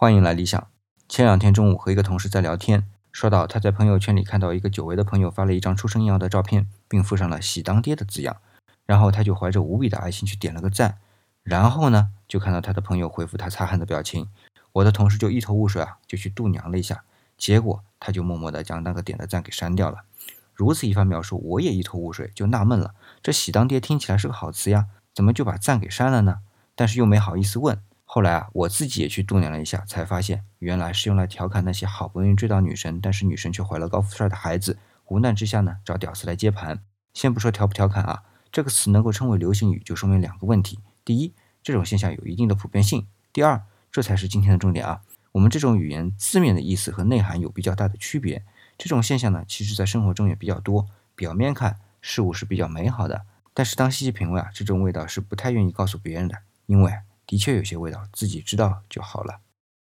欢迎来理想。前两天中午和一个同事在聊天，说到他在朋友圈里看到一个久违的朋友发了一张出生婴儿的照片，并附上了“喜当爹”的字样，然后他就怀着无比的爱心去点了个赞，然后呢，就看到他的朋友回复他擦汗的表情，我的同事就一头雾水啊，就去度娘了一下，结果他就默默的将那个点的赞给删掉了。如此一番描述，我也一头雾水，就纳闷了，这“喜当爹”听起来是个好词呀，怎么就把赞给删了呢？但是又没好意思问。后来啊，我自己也去度娘了一下，才发现原来是用来调侃那些好不容易追到女神，但是女神却怀了高富帅的孩子，无奈之下呢，找屌丝来接盘。先不说调不调侃啊，这个词能够称为流行语，就说明两个问题：第一，这种现象有一定的普遍性；第二，这才是今天的重点啊。我们这种语言字面的意思和内涵有比较大的区别。这种现象呢，其实在生活中也比较多。表面看事物是比较美好的，但是当细细品味啊，这种味道是不太愿意告诉别人的，因为。的确有些味道，自己知道就好了。